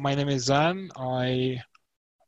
my name is Zan. I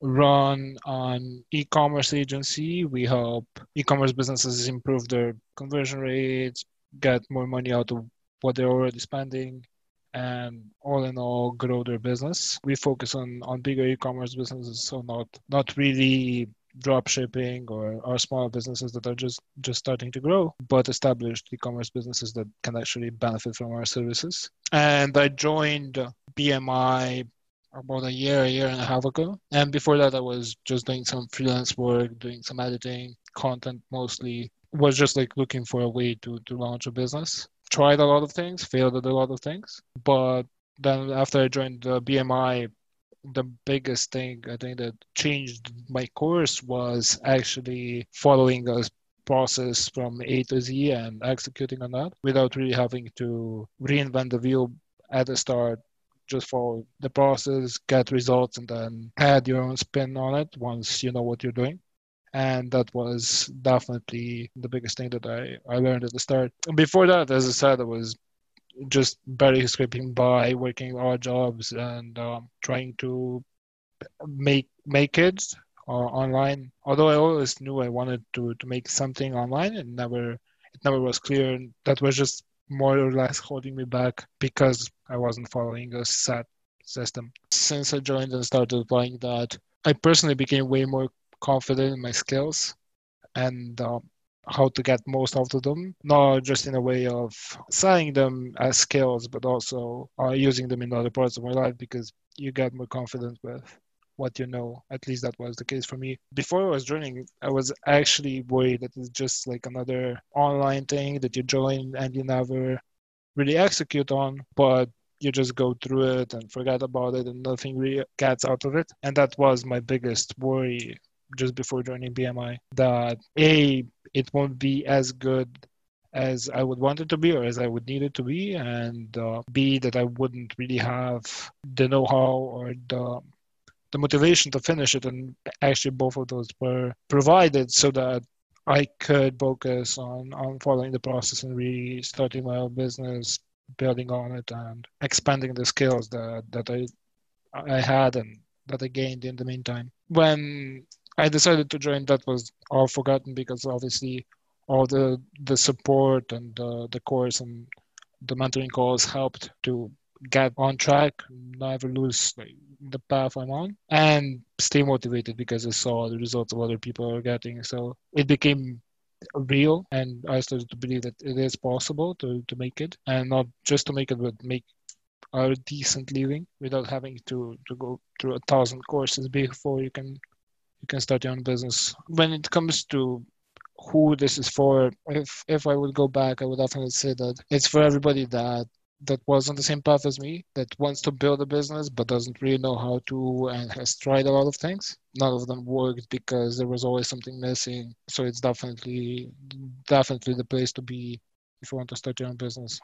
run an e-commerce agency. We help e-commerce businesses improve their conversion rates, get more money out of what they're already spending, and all in all grow their business. We focus on on bigger e-commerce businesses, so not not really drop shipping or, or small businesses that are just just starting to grow but established e-commerce businesses that can actually benefit from our services and i joined bmi about a year a year and a half ago. And before that i was just doing some freelance work doing some editing content mostly. Was just like looking for a way to to launch a business. Tried a lot of things failed at a lot of things. But then after i joined the bmi the biggest thing I think that changed my course was actually following a process from A to Z and executing on that without really having to reinvent the wheel at the start. Just follow the process, get results, and then add your own spin on it once you know what you're doing. And that was definitely the biggest thing that I, I learned at the start. Before that, as I said, I was just barely scraping by, working odd jobs, and um, trying to make make it uh, online. Although I always knew I wanted to to make something online, it never it never was clear. And that was just more or less holding me back because I wasn't following a set system. Since I joined and started applying that, I personally became way more confident in my skills and um, how to get most out of them, not just in a way of selling them as skills, but also uh, using them in other parts of my life because you get more confident with what you know. At least that was the case for me. Before I was joining, I was actually worried that it's just like another online thing that you join and you never really execute on, but you just go through it and forget about it and nothing really gets out of it. And that was my biggest worry just before joining BMI that A, it won't be as good as I would want it to be or as I would need it to be, and uh, B, that I wouldn't really have the know how or the the motivation to finish it. And actually, both of those were provided so that I could focus on, on following the process and really starting my own business, building on it, and expanding the skills that, that I I had and that I gained in the meantime. When I decided to join, that was all forgotten because obviously all the the support and the, the course and the mentoring calls helped to get on track, never lose like, the path I'm on, and stay motivated because I saw the results of other people are getting. So it became real, and I started to believe that it is possible to, to make it, and not just to make it, but make a decent living without having to, to go through a thousand courses before you can you can start your own business. When it comes to who this is for, if if I would go back, I would definitely say that it's for everybody that that was on the same path as me, that wants to build a business but doesn't really know how to and has tried a lot of things. None of them worked because there was always something missing. So it's definitely definitely the place to be if you want to start your own business.